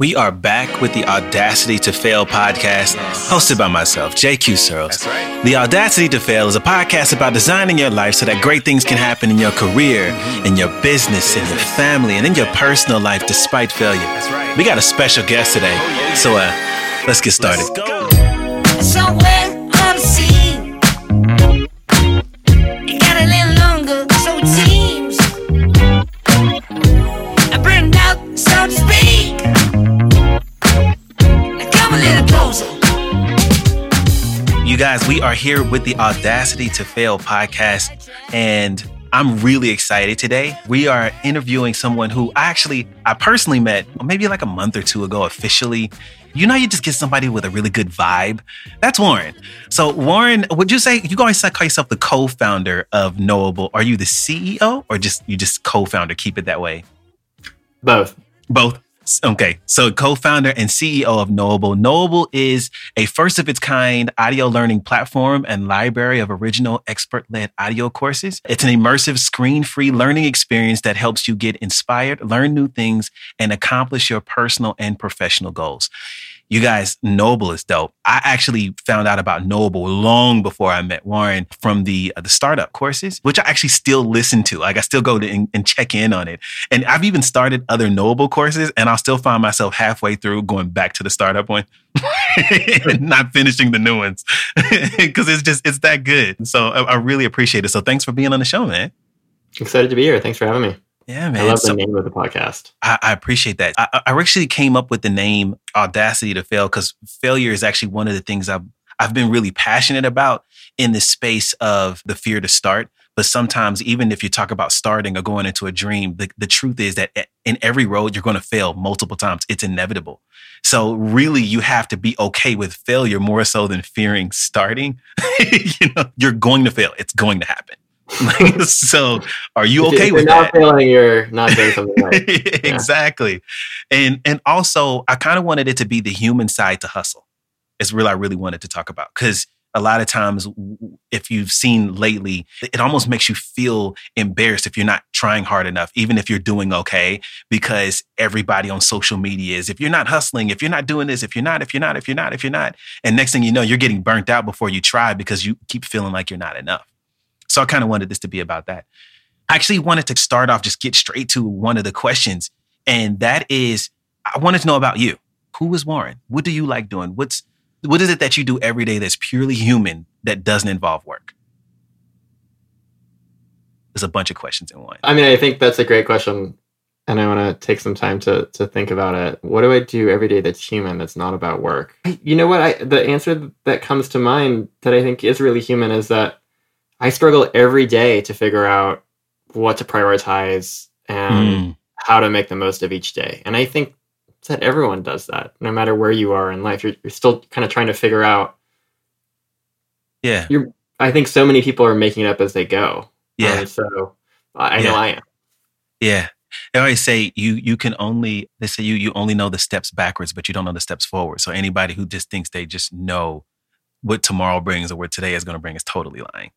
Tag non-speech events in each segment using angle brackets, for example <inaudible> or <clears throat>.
We are back with the Audacity to Fail podcast, hosted by myself, JQ Searles. Right. The Audacity to Fail is a podcast about designing your life so that great things can happen in your career, in your business, in your family, and in your personal life despite failure. That's right. We got a special guest today, yeah. so uh, let's get started. Let's we are here with the Audacity to Fail podcast, and I'm really excited today. We are interviewing someone who I actually, I personally met maybe like a month or two ago officially. You know, you just get somebody with a really good vibe. That's Warren. So, Warren, would you say you always call yourself the co-founder of Knowable? Are you the CEO or just you just co-founder? Keep it that way. Both. Both. Okay. So co-founder and CEO of Knowable. Knowable is a first of its kind audio learning platform and library of original expert-led audio courses. It's an immersive screen-free learning experience that helps you get inspired, learn new things, and accomplish your personal and professional goals. You guys, Knowable is dope. I actually found out about Knowable long before I met Warren from the uh, the startup courses, which I actually still listen to. Like I still go to and, and check in on it. And I've even started other Knowable courses, and I'll still find myself halfway through going back to the startup one, <laughs> not finishing the new ones <laughs> because it's just it's that good. So I, I really appreciate it. So thanks for being on the show, man. Excited to be here. Thanks for having me. Yeah, man. I love So- the name of the podcast. I, I appreciate that. I, I actually came up with the name Audacity to Fail because failure is actually one of the things I've I've been really passionate about in the space of the fear to start. But sometimes, even if you talk about starting or going into a dream, the, the truth is that eh, in every road, you're going to fail multiple times. It's inevitable. So, really, you have to be okay with failure more so than fearing starting. <laughs> you know, you're going to fail, it's going to happen. <laughs> so, are you okay if with you're that? not failing, you're not doing something <laughs> right. exactly. And and also I kind of wanted it to be the human side to hustle. It's really I really wanted to talk about cuz a lot of times if you've seen lately it almost makes you feel embarrassed if you're not trying hard enough even if you're doing okay because everybody on social media is if you're not hustling if you're not doing this if you're not if you're not if you're not if you're not and next thing you know you're getting burnt out before you try because you keep feeling like you're not enough. So I kind of wanted this to be about that. I actually wanted to start off, just get straight to one of the questions. And that is, I wanted to know about you. Who is Warren? What do you like doing? What's what is it that you do every day that's purely human that doesn't involve work? There's a bunch of questions in one. I mean, I think that's a great question, and I want to take some time to to think about it. What do I do every day that's human? That's not about work. You know what? I the answer that comes to mind that I think is really human is that I struggle every day to figure out what to prioritize and Mm, how to make the most of each day. And I think that everyone does that, no matter where you are in life. You're, you're still kind of trying to figure out. yeah, You're, I think so many people are making it up as they go. yeah, And so I I know Yeah. I am. yeah. They always say you you can only they say you you only know the steps backwards, but you don't know the steps forward. So anybody who just thinks they just know what tomorrow brings or what today is going to bring is totally lying,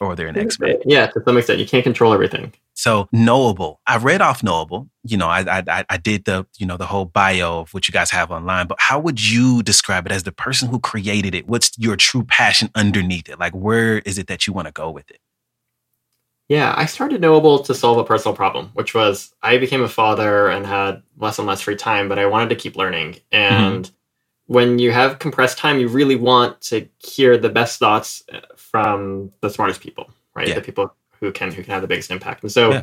or they're an expert. Yeah, to some extent, you can't control everything. So knowable. I read off knowable. You know, I, I I- I did the you know the whole bio of what you guys have online. But how would you describe it as the person who created it? What's your true passion underneath it? Like, where is it that you want to go with it? Yeah, I started Knowable to solve a personal problem, which was I became a father and had less and less free time, but I wanted to keep learning. Mm-hmm. And when you have compressed time, you really want to hear the best thoughts from the smartest people, right? Yeah. The people who can who can have the biggest impact. And so, Yeah.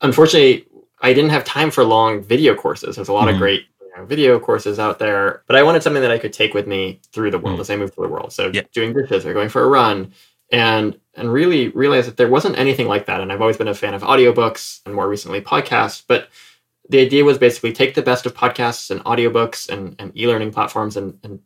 unfortunately, I didn't have time for long video courses. There's a lot Mhm. of great you know, video courses out there, but I wanted something that I could take with me through the world Mhm. as I move through the world. So, Yeah. doing dishes or going for a run, and and really realize that there wasn't anything like that. And I've always been a fan of audiobooks and more recently podcasts, but the idea was basically take the best of podcasts and audiobooks and, and e-learning platforms and, and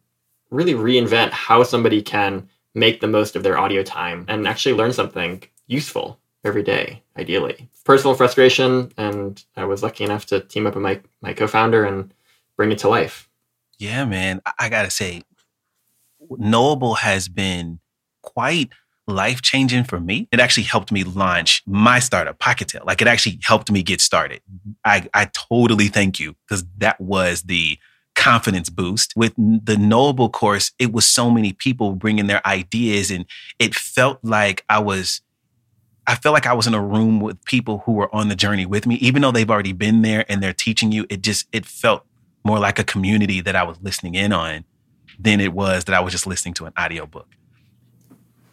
really reinvent how somebody can make the most of their audio time and actually learn something useful every day, ideally. Personal frustration, and I was lucky enough to team up with my, my co-founder and bring it to life. Yeah, man. I, I gotta say, Knowable has been quite life changing for me. It actually helped me launch my startup, Pockettail. Like it actually helped me get started. I, I totally thank you because that was the confidence boost. With the Knowable course, it was so many people bringing their ideas, and it felt like I was. I felt like I was in a room with people who were on the journey with me, even though they've already been there and they're teaching you. It just it felt more like a community that I was listening in on than it was that I was just listening to an audiobook.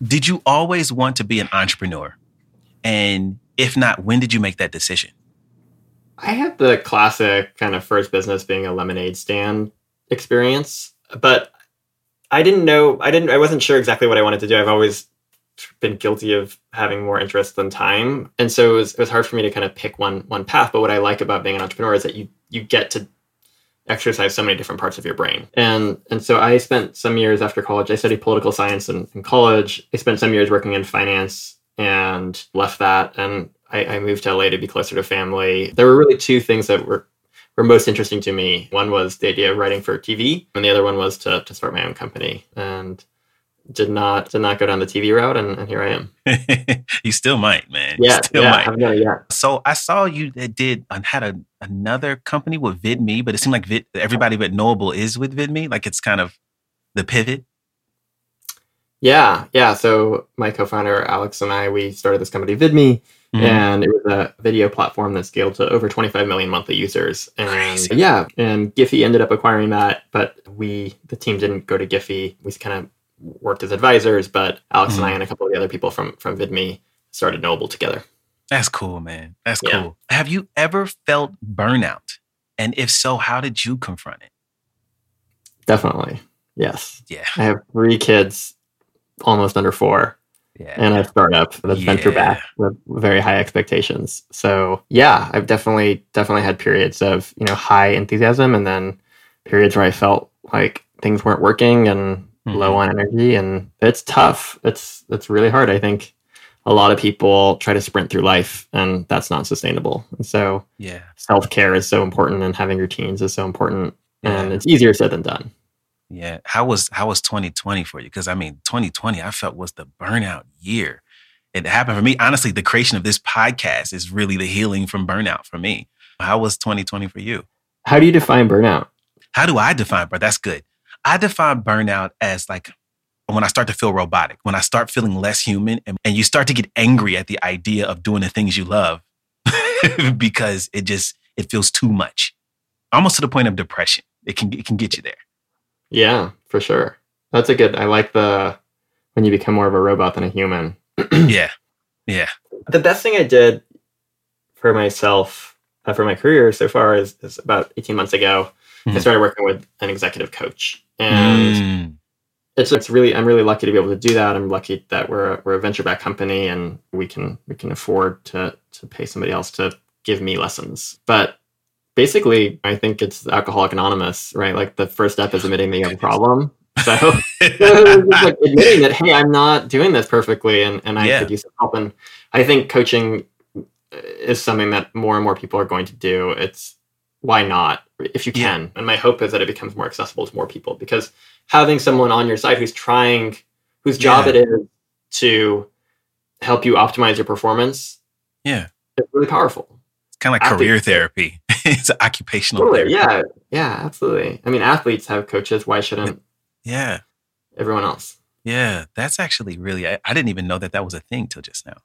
Did you always want to be an entrepreneur? And if not, when did you make that decision? I had the classic kind of first business being a lemonade stand experience, but I didn't know, I didn't, I wasn't sure exactly what I wanted to do. I've always been guilty of having more interest than time. And so it was, it was hard for me to kind of pick one, one path. But what I like about being an entrepreneur is that you, you get to exercise so many different parts of your brain. And and so I spent some years after college. I studied political science in, in college. I spent some years working in finance and left that. And I, I moved to LA to be closer to family. There were really two things that were were most interesting to me. One was the idea of writing for TV, and the other one was to to start my own company. And did not did not go down the TV route, and, and here I am. <laughs> you still might, man. Yeah, you still yeah, might. I've done it, yeah. So I saw you that did and had a, another company with VidMe, but it seemed like Vid, everybody but Knowable is with VidMe. Like it's kind of the pivot. Yeah, yeah. So my co-founder Alex and I we started this company VidMe, Mhm. and it was a video platform that scaled to over 25 million monthly users. And Crazy. yeah, and Giphy ended up acquiring that, but we the team didn't go to Giphy. We kind of worked as advisors, but Alex and I and a couple of the other people from from VidMe started Knowable together. That's cool, man. That's Yeah. cool. Have you ever felt burnout? And if so, how did you confront it? Definitely, yes. Yeah. I have three kids, almost under four. Yeah. and a startup that's venture Yeah. back with very high expectations. So yeah, I've definitely definitely had periods of you know high enthusiasm, and then periods where I felt like things weren't working and Mhm. low on energy, and it's tough. It's it's really hard. I think a lot of people try to sprint through life, and that's not sustainable. And so yeah. self care is so important, and having routines is so important, and it's easier said than done. Yeah. How was how was 2020 for you? Because I mean, 2020 I felt was the burnout year. It happened for me. Honestly, the creation of this podcast is really the healing from burnout for me. How was 2020 for you? How do you define burnout? How do I define burnout? That's good. I define burnout as like when I start to feel robotic, when I start feeling less human, and, and you start to get angry at the idea of doing the things you love <laughs> because it just it feels too much, almost to the point of depression. It can it can get you there. Yeah, for sure. That's a good. I like the when you become more of a robot than a human. <clears throat> yeah, yeah, The best thing I did for myself uh, for my career so far is, is about 18 months ago. I Mhm. started working with an executive coach, and Mm, it's it's really I'm really lucky to be able to do that. I'm lucky that we're a, we're a venture back company and we can we can afford to to pay somebody else to give me lessons. But basically, I think it's Alcoholic Anonymous, right? Like the first step is admitting that you have a problem. So <laughs> just like admitting that hey i'm not doing this perfectly and, and i Yeah. could use some help and i think coaching uh, is something that more and more people are going to do it's why not if you Yeah. can and my hope is that it becomes more accessible to more people because having someone on your side who's trying whose job Yeah. it is to help you optimize your performance yeah, It's really powerful it's kind of like career therapy. <laughs> it's occupational totally yeah yeah absolutely i mean athletes have coaches why shouldn't yeah, everyone else yeah. That's actually really. I, I didn't even know that that was a thing till just now.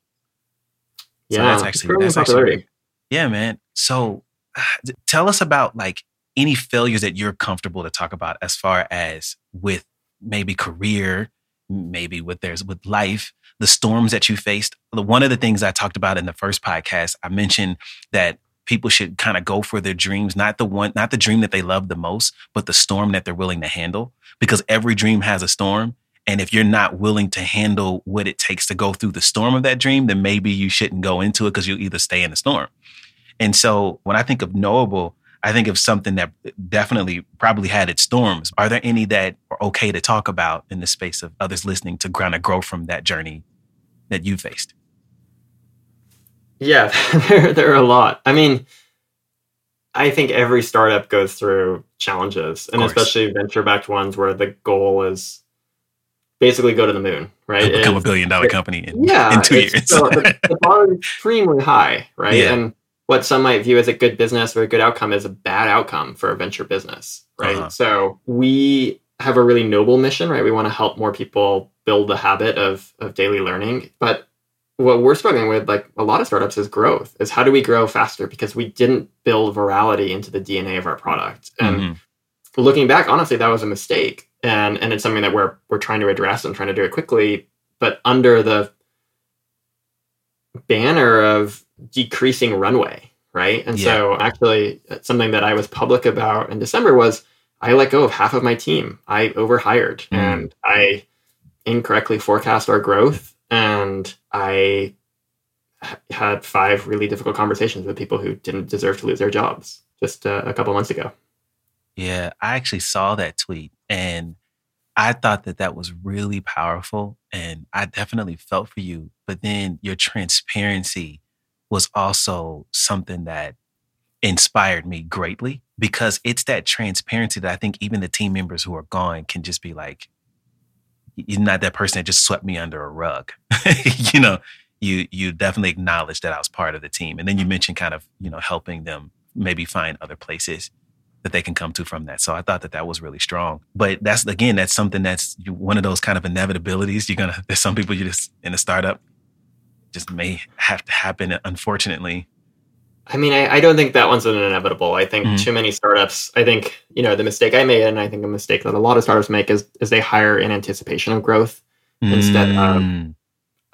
So yeah that's actually- that's actually. Yeah, man. So uh, tell us about like any failures that you're comfortable to talk about as far as with maybe career, maybe with there's with life, the storms that you faced. One of the things I talked about in the first podcast, I mentioned that people should kind of go for their dreams, not the one, not the dream that they love the most, but the storm that they're willing to handle. Because every dream has a storm. And if you're not willing to handle what it takes to go through the storm of that dream, then maybe you shouldn't go into it because you'll either stay in the storm. And so when I think of knowable, I think of something that definitely probably had its storms. Are there any that are okay to talk about in the space of others listening to kind of grow from that journey that you faced? Yeah, <laughs> there, there are a lot. I mean, I think every startup goes through challenges, and especially venture backed ones where the goal is basically go to the moon, right? become a billion dollar company in, yeah, in two years. still- the, <laughs> the bar is extremely high, right? Yeah. And what some might view as a good business or a good outcome is a bad outcome for a venture business, right? Uh-huh. So we have a really noble mission, right? We want to help more people build the habit of of daily learning, but what we're struggling with, like a lot of startups, is growth. Is how do we grow faster because we didn't build virality into the DNA of our product. And Mhm. looking back, honestly, that was a mistake, and and it's something that we're we're trying to address and trying to do it quickly, but under the banner of decreasing runway, right? And so actually, something that I was public about in December was I let go of half of my team. I overhired Mm. and I incorrectly forecast our growth, and I had five really difficult conversations with people who didn't deserve to lose their jobs just uh, a couple months ago. Yeah, I actually saw that tweet and I thought that that was really powerful and I definitely felt for you. But then your transparency was also something that inspired me greatly because it's that transparency that I think even the team members who are gone can just be like, you're not that person that just swept me under a rug. <laughs> you know, you you definitely acknowledged that I was part of the team. And then you mentioned kind of, you know, helping them maybe find other places that they can come to from that. So I thought that that was really strong. But that's again, that's something that's one of those kind of inevitabilities. You're gonna there's some people you just in a startup just may have to happen. Unfortunately, I mean, I, I don't think that one's an inevitable. I think Mhm. too many startups. I think you know the mistake I made, and I think a mistake that a lot of startups make is is they hire in anticipation of growth. Instead of- Mm,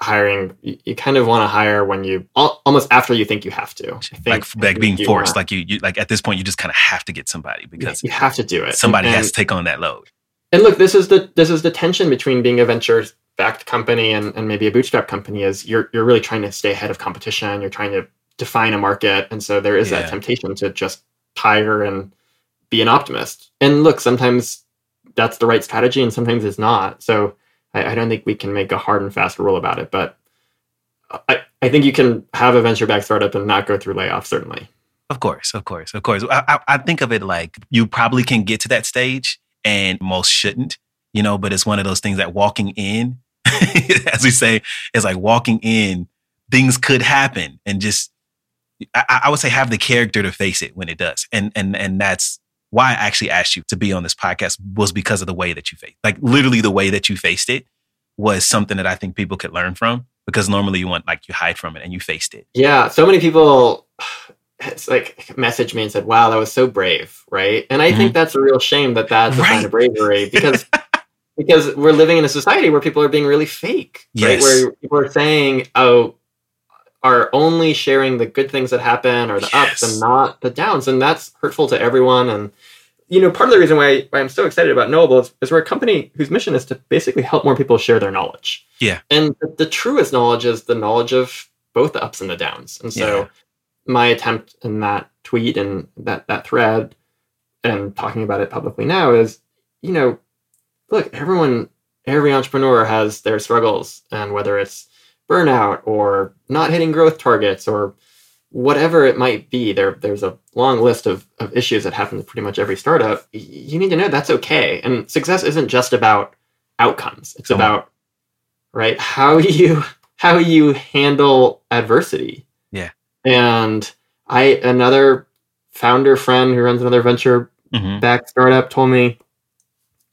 Hiring, you, you kind of want to hire when you al- almost after you think you have to. Think, like like being forced. Like you, you like at this point, you just kind of have to get somebody because you have to do it. somebody and, has to take on that load. And look, this is the this is the tension between being a venture backed company and, and maybe a bootstrap company is you're you're really trying to stay ahead of competition. You're trying to define a market, and so there is Yeah. that temptation to just hire and be an optimist. And look, sometimes that's the right strategy, and sometimes it's not. So I, I don't think we can make a hard and fast rule about it. But I, I think you can have a venture backed startup and not go through layoffs. Certainly. Of course, of course, of course. I, I, I think of it like you probably can get to that stage, and most shouldn't, you know. But it's one of those things that walking in, <laughs> as we say, is like walking in. Things could happen, and just I, I would say have the character to face it when it does, and and and that's why I actually asked you to be on this podcast was because of the way that you faced, like literally the way that you faced it was something that I think people could learn from. Because normally you want like you hide from it and you faced it. Yeah, so many people <sighs> it's like messaged me and said, "Wow, that was so brave," right? And I think mm-hmm. that's a real shame that that's a sign Right. of bravery <laughs> because because we're living in a society where people are being really fake, right? Where people are saying, "Oh, are only sharing the good things that happen or the ups and not the downs," and that's hurtful to everyone. And you know, part of the reason why, why I'm so excited about Knowable is, is we're a company whose mission is to basically help more people share their knowledge. Yeah. And the, the truest knowledge is the knowledge of both the ups and the downs. And so Yeah. my attempt in that tweet and that that thread and talking about it publicly now is, you know, look, everyone, every entrepreneur has their struggles, and whether it's burnout or not hitting growth targets or whatever it might be, there there's a long list of, of issues that happen to pretty much every startup. You need to know that's okay. And success isn't just about outcomes. It's on. about right how <laughs> you how you handle adversity. Yeah. And I another founder friend who runs another venture Mhm. back startup told me,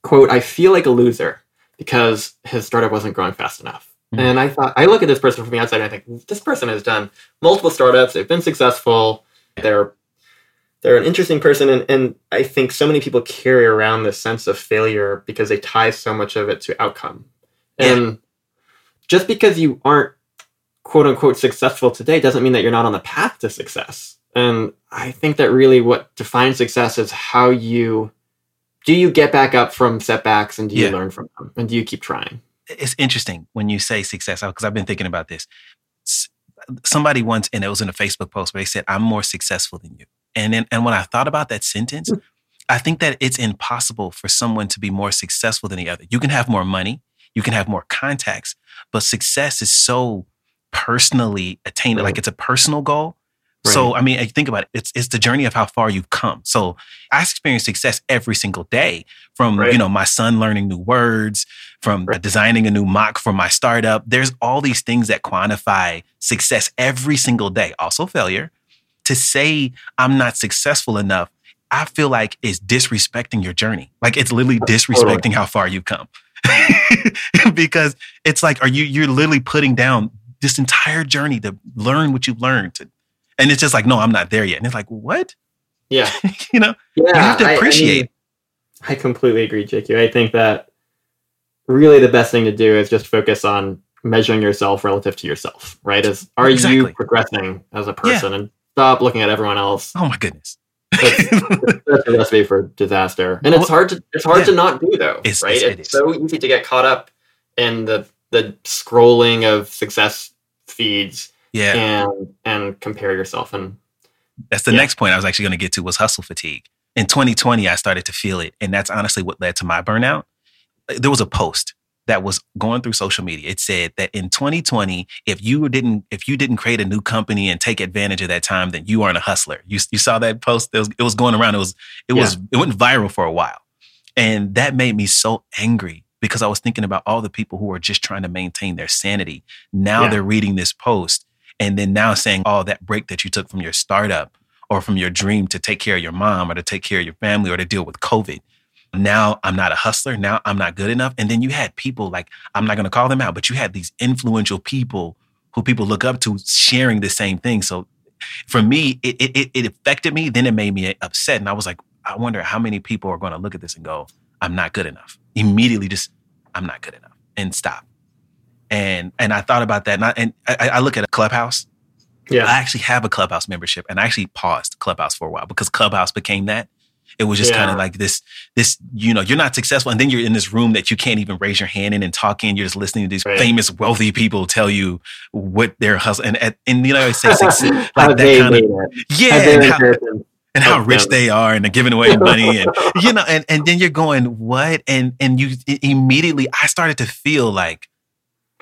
quote, I feel like a loser because his startup wasn't growing fast enough. Mhm. And I thought I look at this person from the outside and I think this person has done multiple startups, they've been successful, they're they're an interesting person and, and I think so many people carry around this sense of failure because they tie so much of it to outcome. And just because you aren't quote unquote successful today doesn't mean that you're not on the path to success. And I think that really what defines success is how you do you get back up from setbacks and do you Yeah. learn from them and do you keep trying? It's interesting when you say success because I've been thinking about this. Somebody once, and it was in a Facebook post where they said, "I'm more successful than you." And then, and when I thought about that sentence, mm. I think that it's impossible for someone to be more successful than the other. You can have more money, you can have more contacts, but success is so personally attainable. Right. Like it's a personal goal. So I mean, think about it. It's it's the journey of how far you've come. So I experience success every single day from Right. you know my son learning new words, from Right. designing a new mock for my startup. There's all these things that quantify success every single day. Also failure. To say I'm not successful enough, I feel like is disrespecting your journey. Like it's literally disrespecting how far you've come. <laughs> because it's like, are you you're literally putting down this entire journey to learn what you've learned to and it's just like, no, I'm not there yet. And it's like, what? yeah, <laughs> you know? yeah. have to I- I appreciate. mean, I, completely agree, JQ. I think that really the best thing to do is just focus on measuring yourself relative to yourself. Right? Is are Exactly. you progressing as a person, and stop looking at everyone else. Oh my goodness. That's <laughs> a recipe for disaster, and it's hard to it's hard yeah. to not do though. It's- right? it's- it it's so easy to get caught up in the the scrolling of success feeds yeah. and and compare yourself and That's the Yeah. next point I was actually going to get to was hustle fatigue. In 2020, I started to feel it. And that's honestly what led to my burnout. Uh, there was a post that was going through social media. It said that in 2020, if you didn't if you didn't create a new company and take advantage of that time, then you aren't a hustler. You, you saw that post? It was, it was going around. It was it was it went viral for a while. And that made me so angry because I was thinking about all the people who are just trying to maintain their sanity. Now Yeah. they're reading this post and then now saying, oh, that break that you took from your startup or from your dream to take care of your mom or to take care of your family or to deal with COVID. Now I'm not a hustler. Now I'm not good enough. And then you had people like, I'm not going to call them out, but you had these influential people who people look up to sharing the same thing. So for me, it, it, it- it affected me. Then it made me upset. And I was like, I wonder how many people are going to look at this and go, I'm not good enough. Immediately just, I'm not good enough and stop. And and I thought about that. And I, and I, I look at a clubhouse. Yeah, I actually have a Clubhouse membership, and I actually paused Clubhouse for a while because Clubhouse became that. It was just kind of like this, this, you know, you're not successful, and then you're in this room that you can't even raise your hand in and talk in. You're just listening to these Right. famous, wealthy people tell you what their hustle and and, and you know, I say success, how like that kind of yeah, and how, and how rich they are, and they're giving away money, and you know, <laughs> and and then you're going what, and and you immediately, I started to feel like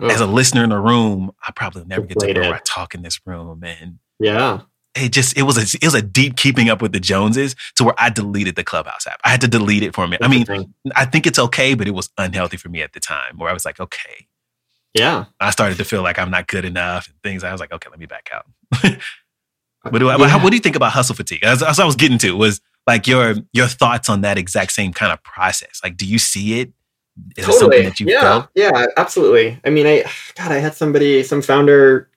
as a listener in the room, I probably never get to where I talk in this room, and yeah it just it was a it was a deep keeping up with the Joneses to where I deleted the Clubhouse app. I had to delete it for a minute. I mean, I think it's okay, but it was unhealthy for me at the time. Where I was like, okay, yeah I started to feel like I'm not good enough and things. I was like, okay, let me back out. <laughs> but do I, Yeah. what do you think about hustle fatigue? As, as I was getting to was like your your thoughts on that exact same kind of process. Like, do you see it? Is it something that you yeah, felt? Yeah, absolutely. I mean, I God, I had somebody, some founder,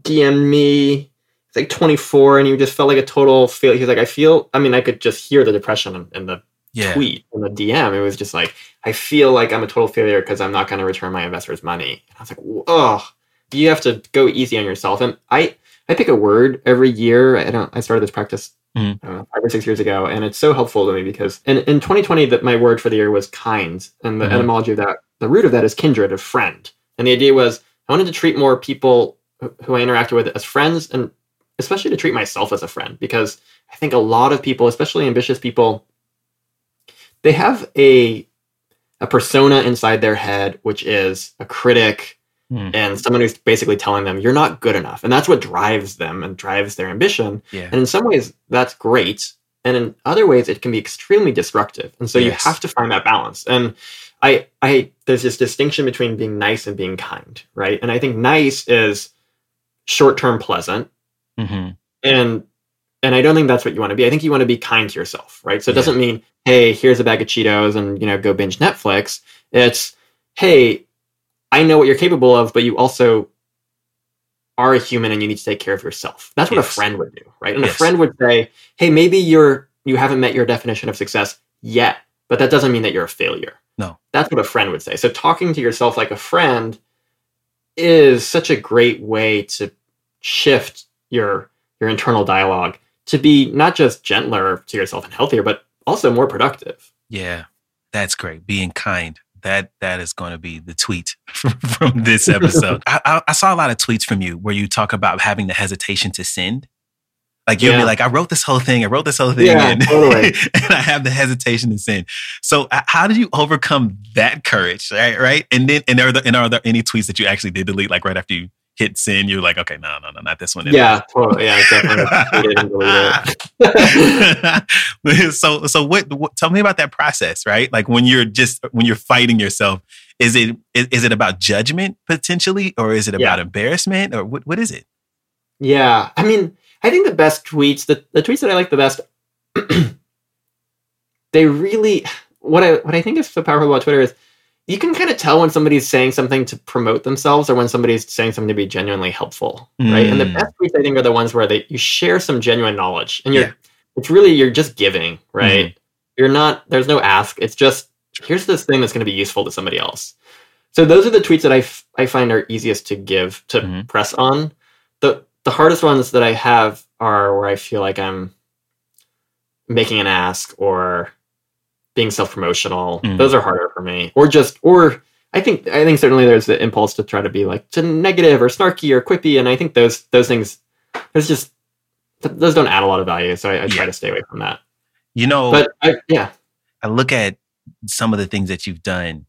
DM me. It's like 24, and he just felt like a total fail. He's like, I feel. I mean, I could just hear the depression in, in the Yeah, tweet in the DM. It was just like, I feel like I'm a total failure because I'm not going to return my investors' money. And I was like, oh, you have to go easy on yourself. And I, I pick a word every year. I don't. I started this practice Mhm. I five or six years ago, and it's so helpful to me because in, in 2020, that my word for the year was kind, and the Mhm. etymology of that, the root of that is kindred, a friend. And the idea was I wanted to treat more people who- who I interacted with as friends, and especially to treat myself as a friend because I think a lot of people, especially ambitious people, they have a a persona inside their head which is a critic Hmm. and someone who's basically telling them you're not good enough and that's what drives them and drives their ambition yeah, and in some ways that's great and in other ways it can be extremely destructive and so you have to find that balance and i i there's this distinction between being nice and being kind right and i think nice is short term pleasant hmm and and I don't think that's what you want to be. I think you want to be kind to yourself, right? So it Yeah. doesn't mean, hey, here's a bag of Cheetos and you know go binge Netflix. It's, hey, I know what you're capable of, but you also are a human and you need to take care of yourself. That's what a friend would do, right? And Yes. a friend would say, hey, maybe you're you haven't met your definition of success yet, but that doesn't mean that you're a failure. No. That's what a friend would say. So talking to yourself like a friend is such a great way to shift your your internal dialogue to be not just gentler to yourself and healthier, but also more productive. Yeah, that's great. Being kind. That that is going to be the tweet <laughs> from, this episode. <laughs> I, I, saw a lot of tweets from you where you talk about having the hesitation to send. Like you'll be like, I wrote this whole thing. I wrote this whole thing, Yeah, and, totally. <laughs> and I have the hesitation to send. So, how did you overcome that courage? Right, right. And then, and are there and are there any tweets that you actually did delete, like right after you hit in, you're like, okay, no, no, no, not this one. Yeah, totally. Yeah, definitely. <laughs> didn't delete it. <laughs> so, so what, what? Tell me about that process, right? Like when you're just when you're fighting yourself, is it is, is it about judgment potentially, or is it about Yeah. embarrassment, or what? What is it? Yeah, I mean, I think the best tweets, the, the tweets that I like the best, <clears throat> they really what I what I think is so powerful about Twitter is you can kind of tell when somebody's saying something to promote themselves or when somebody's saying something to be genuinely helpful, right? And the Mm. best tweets I think are the ones where they you share some genuine knowledge and you're Yeah. it's really you're just giving, right? You're not there's no ask. It's just here's this thing that's going to be useful to somebody else. So those are the tweets that I, f- I find are easiest to give to Mhm. press on. The the hardest ones that I have are where I feel like I'm making an ask or being self promotional. Mhm. Those are harder for me. Or just or I think I think certainly there's the impulse to try to be like to negative or snarky or quippy, and I think those those things there's just those don't add a lot of value. So I, I try Yeah. to stay away from that. You know, But I, yeah, I look at some of the things that you've done,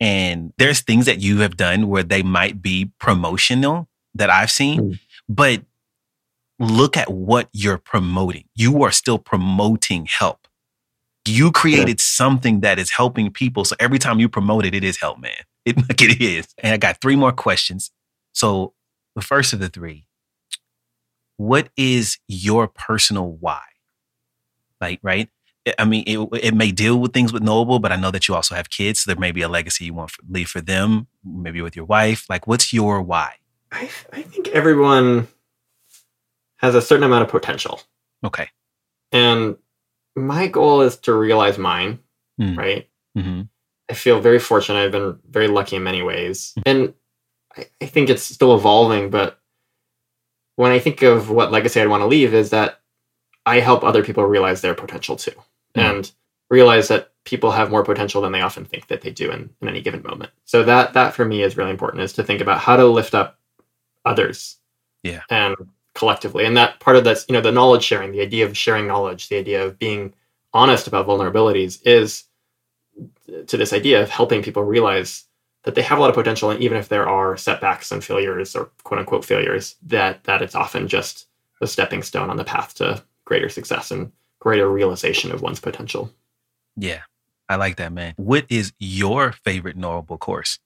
and there's things that you have done where they might be promotional that I've seen, Mm. but look at what you're promoting. You are still promoting help. You created something that is helping people. So every time you promote it, it is help, man. <laughs> It, like it is. And I got three more questions. So the first of the three, what is your personal why? Like, right? I- I mean, it, it may deal with things with Knowable, but I know that you also have kids. So there may be a legacy you want to leave for them, maybe with your wife. Like, what's your why? I, I think everyone has a certain amount of potential. Okay. And my goal is to realize mine, Mm. right? hmm I feel very fortunate. I've been very lucky in many ways. And I, I think it's still evolving, but when I think of what legacy I'd want to leave is that I help other people realize their potential too. Mm. And realize that people have more potential than they often think that they do in, in any given moment. So that that for me is really important is to think about how to lift up others. Yeah. And collectively. And that part of that's, you know, the knowledge sharing, the idea of sharing knowledge, the idea of being honest about vulnerabilities is to this idea of helping people realize that they have a lot of potential and even if there are setbacks and failures or quote unquote failures that that it's often just a stepping stone on the path to greater success and greater realization of one's potential Yeah. I like that, man. What is your favorite Knowable course?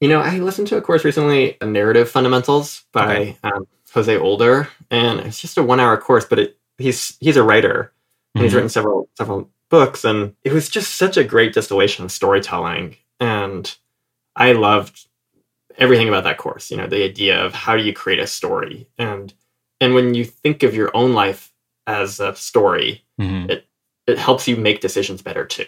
you know i listened to a course recently narrative fundamentals by Okay. um, jose older and it's just a one hour course but it, he's he's a writer and he's Mhm. written several several books and it was just such a great distillation of storytelling and i loved everything about that course you know the idea of how do you create a story and and when you think of your own life as a story Mhm. it helps you make decisions better too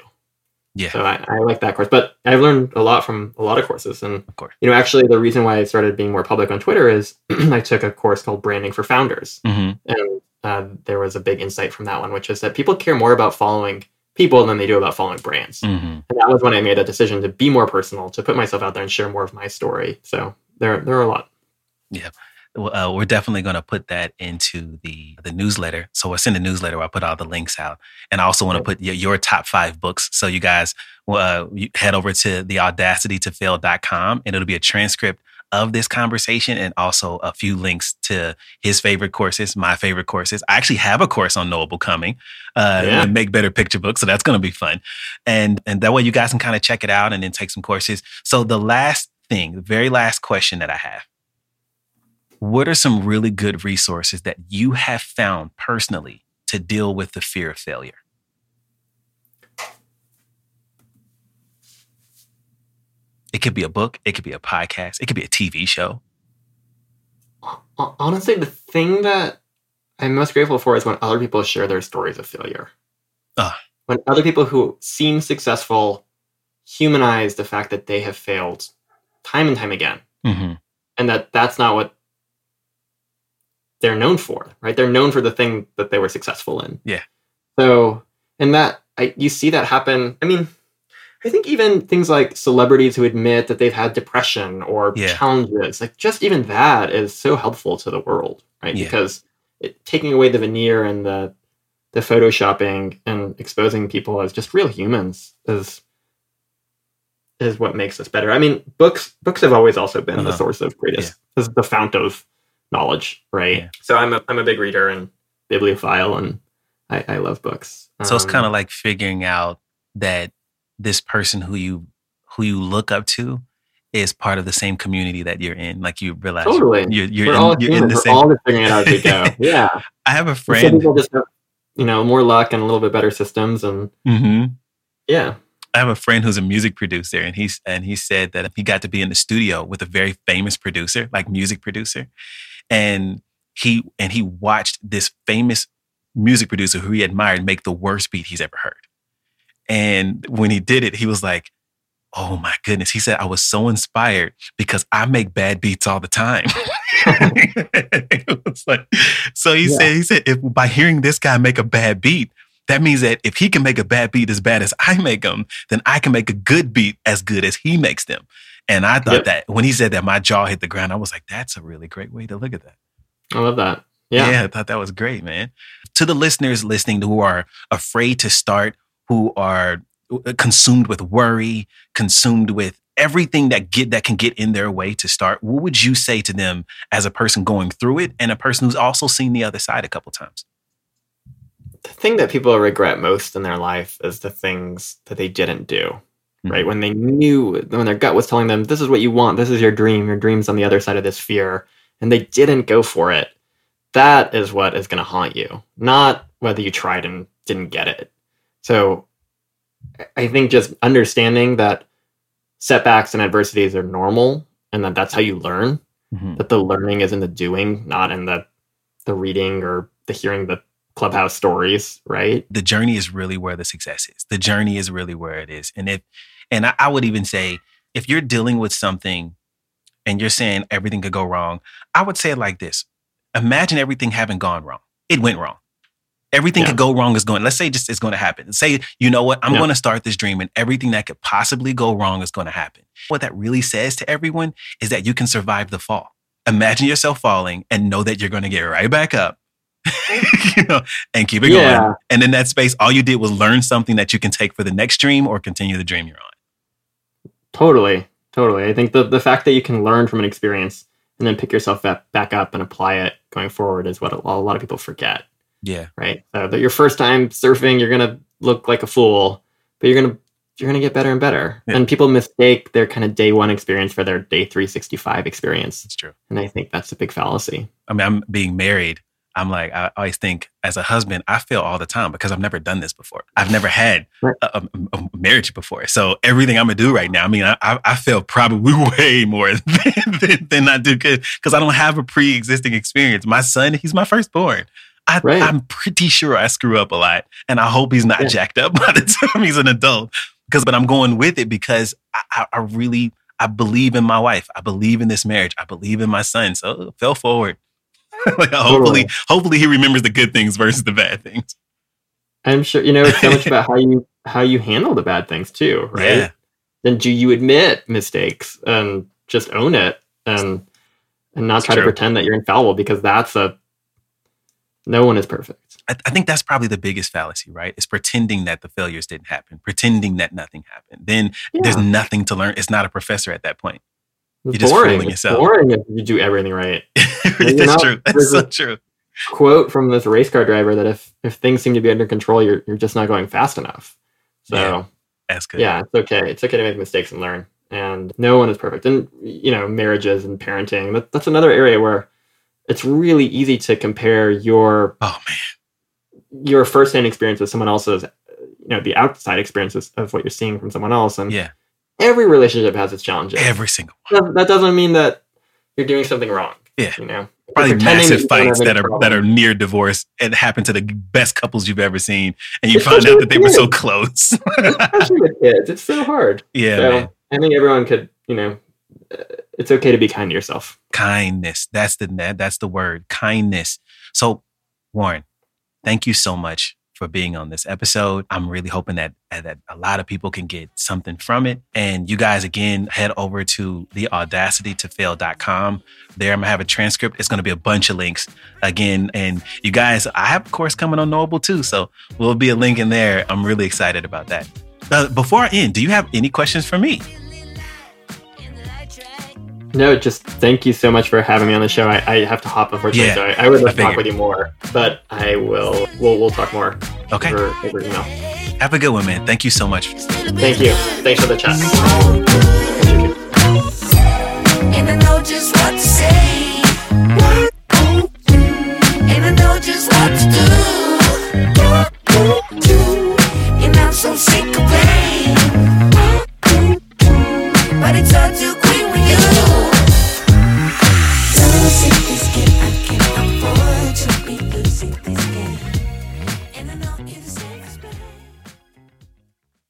Yeah. so I, I like that course but i've learned a lot from a lot of courses and Of course. you know actually the reason why i started being more public on twitter is <clears throat> i took a course called branding for founders hmm and uh, there was a big insight from that one, which is that people care more about following people than they do about following brands. hmm And that was when I made that decision to be more personal, to put myself out there and share more of my story. So there, there are a lot. Well, uh, we're definitely going to put that into the the newsletter. So we'll send a newsletter. Where I put all the links out, and I also want to put your, your top five books. So you guys, uh, you head over to the audacitytofail.com, and it'll be a transcript of this conversation and also a few links to his favorite courses, my favorite courses. I actually have a course on Knowable coming, uh, Yeah. make better picture book. So that's going to be fun. And, and that way you guys can kind of check it out and then take some courses. So the last thing, the very last question that I have, what are some really good resources that you have found personally to deal with the fear of failure? It could be a book, it could be a podcast, it could be a TV show. Honestly, the thing that I'm most grateful for is when other people share their stories of failure. Ah. When other people who seem successful humanize the fact that they have failed time and time again. Mm-hmm. and that that's not what they're known for right they're known for the thing that they were successful in Yeah. so and that I, you see that happen i mean i think even things like celebrities who admit that they've had depression or Yeah. challenges like just even that is so helpful to the world right Yeah. because it, taking away the veneer and the the photoshopping and exposing people as just real humans is is what makes us better. I mean, books books have always also been the Uh-huh. source of greatest, this is the fount of knowledge, right? Yeah. So I'm a I'm a big reader and bibliophile, and I, I love books. So it's Um, kind of like figuring out that this person who you who you look up to is part of the same community that you're in. Like you realize Totally. you're you're, we're in, all you're in the We're same. all figuring it out as we go. <laughs> yeah, I have a Some friend. people just have you know more luck and a little bit better systems, and hmm yeah, I have a friend who's a music producer, and he's and he said that he got to be in the studio with a very famous producer, like music producer, and he and he watched this famous music producer who he admired make the worst beat he's ever heard. And when he did it, he was like, "Oh my goodness!" He said, "I was so inspired because I make bad beats all the time." <laughs> it was like, so he Yeah. said, he said, if by hearing this guy make a bad beat, that means that if he can make a bad beat as bad as I make them, then I can make a good beat as good as he makes them. And I thought Yep. that when he said that, my jaw hit the ground. I was like, that's a really great way to look at that. I love that. Yeah, I thought that was great, man. To the listeners listening who are afraid to start, who are uh, consumed with worry, consumed with everything that get that can get in their way to start, what would you say to them as a person going through it and a person who's also seen the other side a couple times? the thing that people regret most in their life is the things that they didn't do. Mm-hmm. Right when they knew, when their gut was telling them, "This is what you want. This is your dream. Your dream's on the other side of this fear," and they didn't go for it. That is what is going to haunt you, not whether you tried and didn't get it. So, I- think just understanding that setbacks and adversities are normal, and that that's how you learn. Mhm. That the learning is in the doing, not in the the reading or the hearing the clubhouse stories. Right? the journey is really where the success is. The journey is really where it is. And if, and I, I would even say, if you're dealing with something and you're saying everything could go wrong, I would say it like this: Imagine everything having gone wrong. It went wrong. Everything Yeah. could go wrong is going. Let's say just it's going to happen. Say you know what I'm Yeah. going to start this dream, and everything that could possibly go wrong is going to happen. What that really says to everyone is that you can survive the fall. Imagine yourself falling and know that you're going to get right back up. <laughs> you know, and keep it going. And in that space, all you did was learn something that you can take for the next dream or continue the dream you're on. Totally, totally. I think the the fact that you can learn from an experience and then pick yourself up, back up and apply it going forward is what a, a lot of people forget. Yeah. Right? So that your first time surfing, you're gonna look like a fool, but you're gonna you're gonna get better and better. Yeah. And people mistake their kind of day one experience for their day 365 experience, That's true. and I think that's a big fallacy. I mean, I'm being married. I'm like, I always think as a husband, I fail all the time because I've never done this before. I've never had a, a- a marriage before. So everything I'm gonna do right now, I mean, I, I, I fail probably <laughs> way more than, than, than I do because I don't have a pre-existing experience. My son, he's my firstborn. I, Right. I'm pretty sure I screw up a lot, and I hope he's not Yeah. jacked up <laughs> by the time he's an adult. Because, but I'm going with it because I, I, I really I believe in my wife. I believe in this marriage. I believe in my son. So fell forward. <laughs> like uh, hopefully, hopefully he remembers the good things versus the bad things. I'm sure you know it's so much about <laughs> how you how you handle the bad things too, right? Yeah. Then do you admit mistakes and just own it and and not try true. to pretend that you're infallible because that's a no one is perfect. I, I think that's probably the biggest fallacy, right? Is pretending that the failures didn't happen, pretending that nothing happened. Then there's nothing to learn. It's not a professor at that point. It's you're just boring. It's yourself. boring if you do everything right. <laughs> that's true. That's so true. Quote from this race car driver that if if things seem to be under control, you're you're just not going fast enough. So Yeah. That's good. yeah, it's okay. It's okay to make mistakes and learn. And no one is perfect. And you know, marriages and parenting. That, that's another area where it's really easy to compare your Oh man. your first-hand experience with someone else's. You know, the outside experiences of what you're seeing from someone else. And Yeah. Every relationship has its challenges. Every single one. that, doesn't mean that you're doing something wrong. Yeah. You know, Probably massive you don't have fights that are that are near divorce and happen to the best couples you've ever seen, and you Especially find out that they were so close. <laughs> especially with kids. It's so hard. yeah, so. I think everyone could, you know, uh, it's okay to be kind to yourself. kindness. That's the that's the word. Kindness. So, Warren, thank you so much for being on this episode. I'm really hoping that that a lot of people can get something from it. And you guys again head over to theaudacitytofail.com. There I'm gonna have a transcript. It's gonna be a bunch of links again. And you guys, I have a course coming on Knowable too. So we'll be a link in there. I'm really excited about that. Uh, before I end, do you have any questions for me? No, just thank you so much for having me on the show. I, I have to hop unfortunately, Yeah, so I, I would I love to talk with you more, but I will. We'll we'll talk more Okay. over, over email. Have a good one, man. Thank you so much. Thank you. Thanks for the chat. And I know